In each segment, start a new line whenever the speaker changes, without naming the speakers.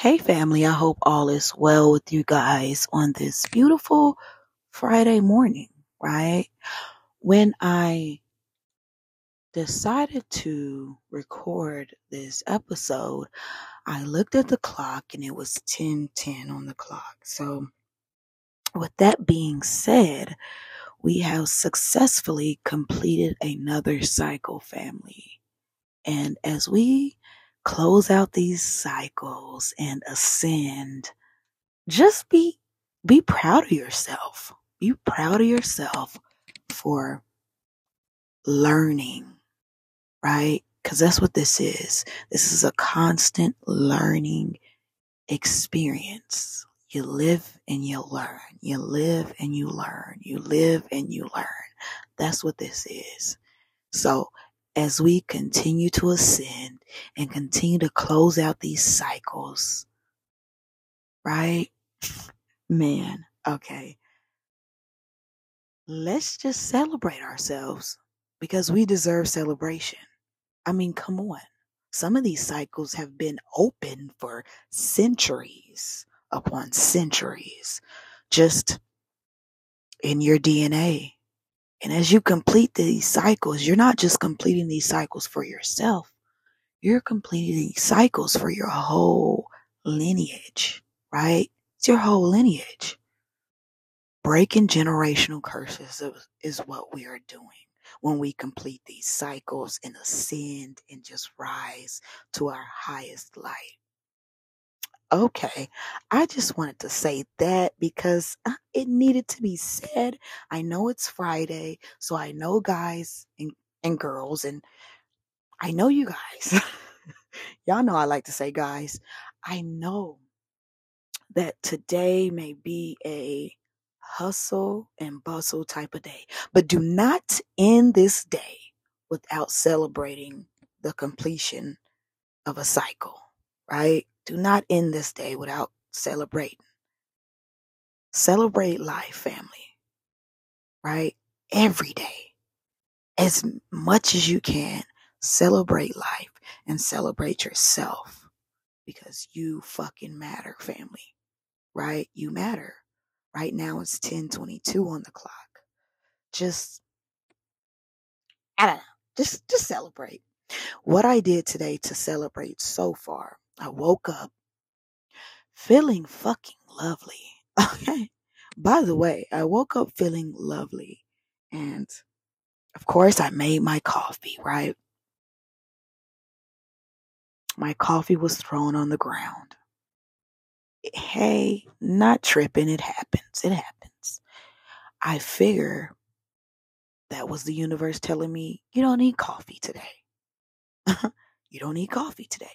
Hey, family, I hope all is well with you guys on this beautiful Friday morning, right? When I decided to record this episode, I looked at the clock and it was 10:10 on the clock. So, with that being said, we have successfully completed another cycle, family. And as we close out these cycles and ascend, just be be proud of yourself. Be proud of yourself for learning, right? Cuz that's what this is. This is a constant learning experience. You live and you learn. You live and you learn. You live and you learn. That's what this is. So, as we continue to ascend and continue to close out these cycles, right? Man, okay. Let's just celebrate ourselves because we deserve celebration. I mean, come on. Some of these cycles have been open for centuries upon centuries, just in your DNA. And as you complete these cycles, you're not just completing these cycles for yourself, you're completing cycles for your whole lineage, right? It's your whole lineage. Breaking generational curses is what we are doing when we complete these cycles and ascend and just rise to our highest light. Okay, I just wanted to say that because uh, it needed to be said. I know it's Friday, so I know guys and, and girls, and I know you guys. Y'all know I like to say guys. I know that today may be a hustle and bustle type of day, but do not end this day without celebrating the completion of a cycle, right? Do not end this day without celebrating. Celebrate life, family, right? Every day. As much as you can, celebrate life and celebrate yourself because you fucking matter, family, right? You matter. Right now it's 1022 on the clock. Just, I don't know, just, just celebrate. What I did today to celebrate so far I woke up feeling fucking lovely. Okay. By the way, I woke up feeling lovely. And of course, I made my coffee, right? My coffee was thrown on the ground. Hey, not tripping. It happens. It happens. I figure that was the universe telling me, you don't need coffee today. you don't need coffee today.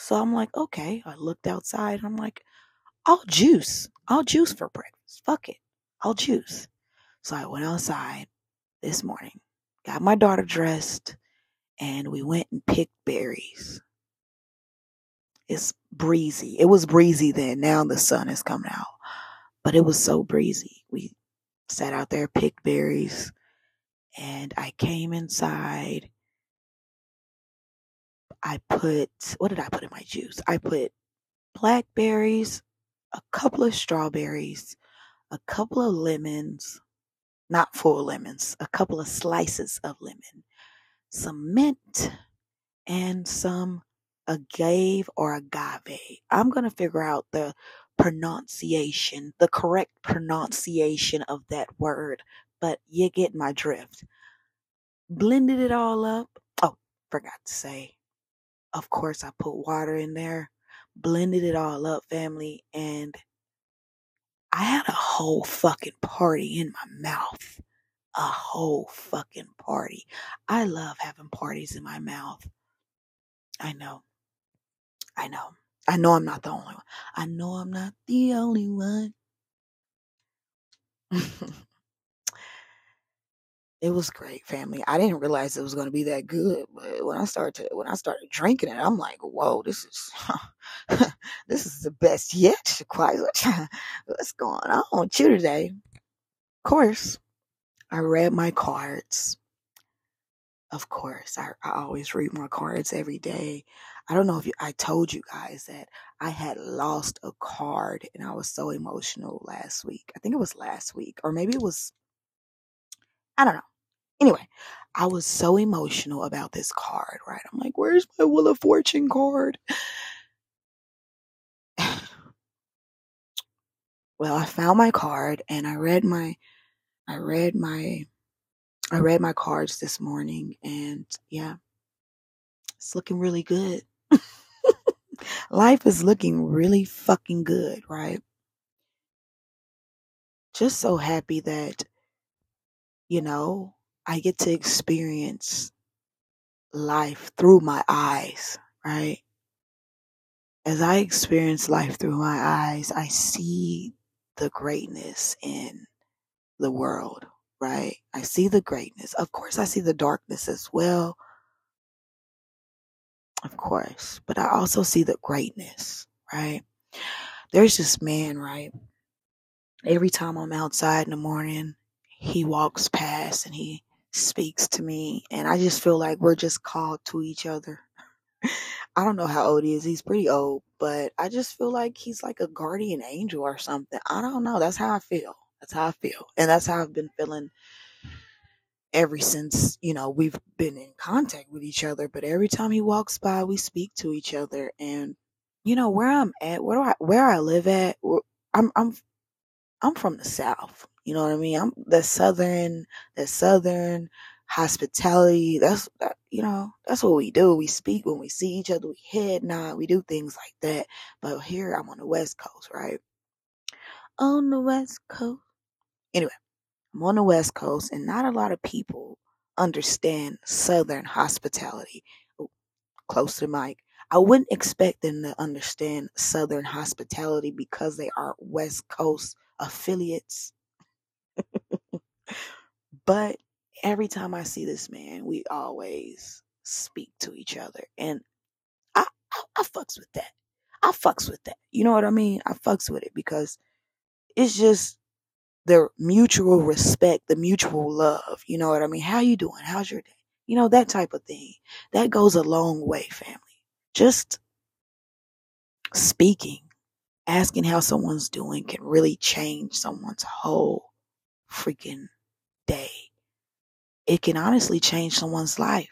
So I'm like, okay. I looked outside. And I'm like, I'll juice. I'll juice for breakfast. Fuck it. I'll juice. So I went outside this morning, got my daughter dressed, and we went and picked berries. It's breezy. It was breezy then. Now the sun is coming out. But it was so breezy. We sat out there, picked berries, and I came inside I put, what did I put in my juice? I put blackberries, a couple of strawberries, a couple of lemons, not full lemons, a couple of slices of lemon, some mint, and some agave or agave. I'm going to figure out the pronunciation, the correct pronunciation of that word, but you get my drift. Blended it all up. Oh, forgot to say, of course, I put water in there, blended it all up, family, and I had a whole fucking party in my mouth. A whole fucking party. I love having parties in my mouth. I know. I know. I know I'm not the only one. I know I'm not the only one. It was great, family. I didn't realize it was going to be that good, but when I started when I started drinking it, I'm like, "Whoa, this is this is the best yet, Shaquai. What's going on with you today?" Of course, I read my cards. Of course, I, I always read my cards every day. I don't know if you, I told you guys that I had lost a card and I was so emotional last week. I think it was last week, or maybe it was, I don't know. Anyway, I was so emotional about this card, right? I'm like, where's my Wheel of Fortune card? well, I found my card and I read my, I read my, I read my cards this morning and yeah, it's looking really good. Life is looking really fucking good, right? Just so happy that, you know, I get to experience life through my eyes, right? As I experience life through my eyes, I see the greatness in the world, right? I see the greatness. Of course, I see the darkness as well of course, but I also see the greatness, right? There's this man, right? Every time I'm outside in the morning, he walks past and he speaks to me, and I just feel like we're just called to each other. I don't know how old he is. He's pretty old, but I just feel like he's like a guardian angel or something. I don't know. That's how I feel. That's how I feel. And that's how I've been feeling ever since you know we've been in contact with each other but every time he walks by we speak to each other and you know where i'm at where do i where i live at i'm i'm i'm from the south you know what i mean i'm the southern the southern hospitality that's that, you know that's what we do we speak when we see each other we head nod we do things like that but here i'm on the west coast right on the west coast anyway I'm on the West Coast, and not a lot of people understand Southern hospitality. close to the mic. I wouldn't expect them to understand Southern hospitality because they are West Coast affiliates. But every time I see this man, we always speak to each other. And I, I, I fucks with that. I fucks with that. You know what I mean? I fucks with it because it's just the mutual respect, the mutual love. You know what I mean? How you doing? How's your day? You know, that type of thing. That goes a long way, family. Just speaking, asking how someone's doing can really change someone's whole freaking day. It can honestly change someone's life,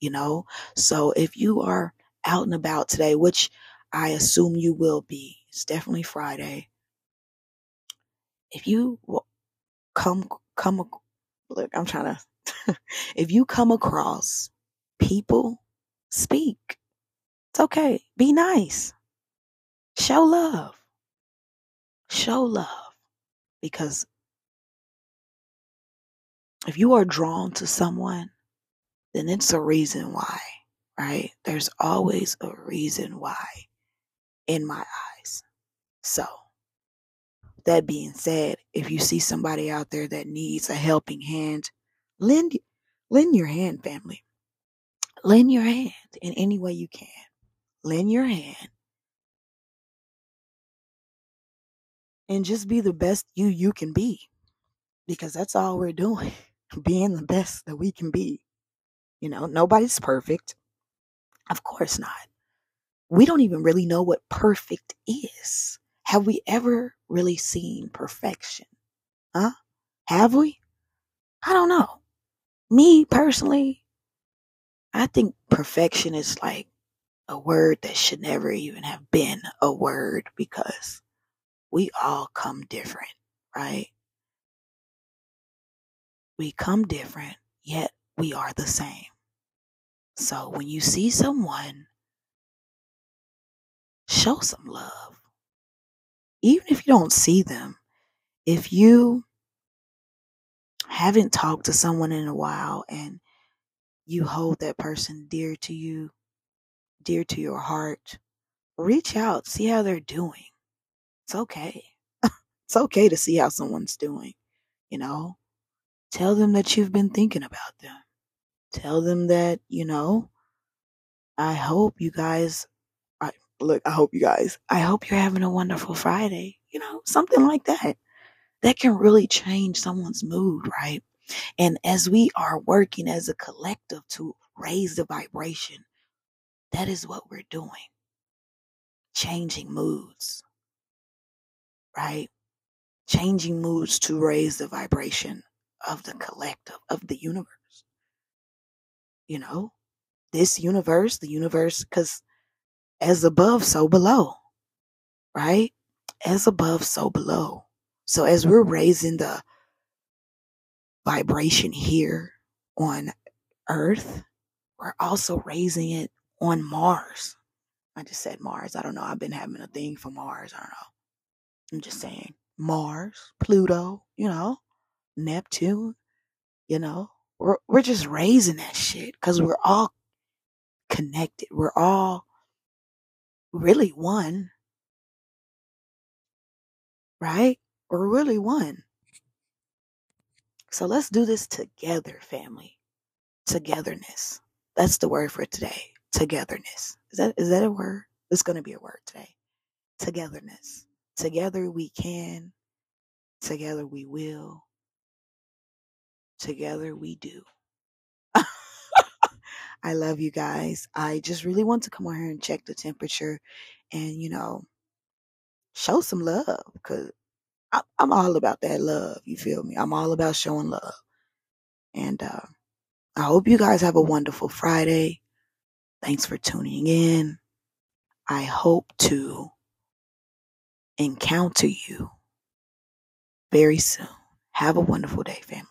you know? So if you are out and about today, which I assume you will be, it's definitely Friday. If you come come look i'm trying to if you come across people speak. It's okay. Be nice. Show love. Show love. Because if you are drawn to someone then it's a reason why right there's always a reason why in my eyes so that being said, if you see somebody out there that needs a helping hand, lend lend your hand, family. Lend your hand in any way you can. Lend your hand. And just be the best you you can be. Because that's all we're doing. Being the best that we can be. You know, nobody's perfect. Of course not. We don't even really know what perfect is. Have we ever really seen perfection? Huh? Have we? I don't know. Me personally, I think perfection is like a word that should never even have been a word because we all come different, right? We come different, yet we are the same. So when you see someone, show some love even if you don't see them, if you haven't talked to someone in a while and you hold that person dear to you, dear to your heart, reach out, see how they're doing. It's okay. it's okay to see how someone's doing, you know? Tell them that you've been thinking about them. Tell them that, you know, I hope you guys look, I hope you guys, I hope you're having a wonderful Friday. You know, something like that. That can really change someone's mood, right? And as we are working as a collective to raise the vibration, That is what we're doing. Changing moods, right? Changing moods to raise the vibration of the collective, of the universe. You know, this universe, the universe, because as above, so below, right? As above, so below. So as we're mm-hmm. raising the vibration here on Earth, we're also raising it on Mars. I just said Mars. I don't know. I've been having a thing for Mars. I don't know. I'm just saying Mars, Pluto, you know, Neptune, you know. We're we're just raising that shit cuz we're all connected. We're all really one. Right? We're really one. So let's do this together, family. Togetherness. That's the word for today. Togetherness. Is that is that a word? It's going to be a word today. Togetherness. Together we can. Together we will. Together we do. I love you guys. I just really want to come on here and check the temperature and, you know, show some love because I'm all about that love. You feel me? I'm all about showing love. And uh, I hope you guys have a wonderful Friday. Thanks for tuning in. I hope to encounter you very soon. Have a wonderful day, family.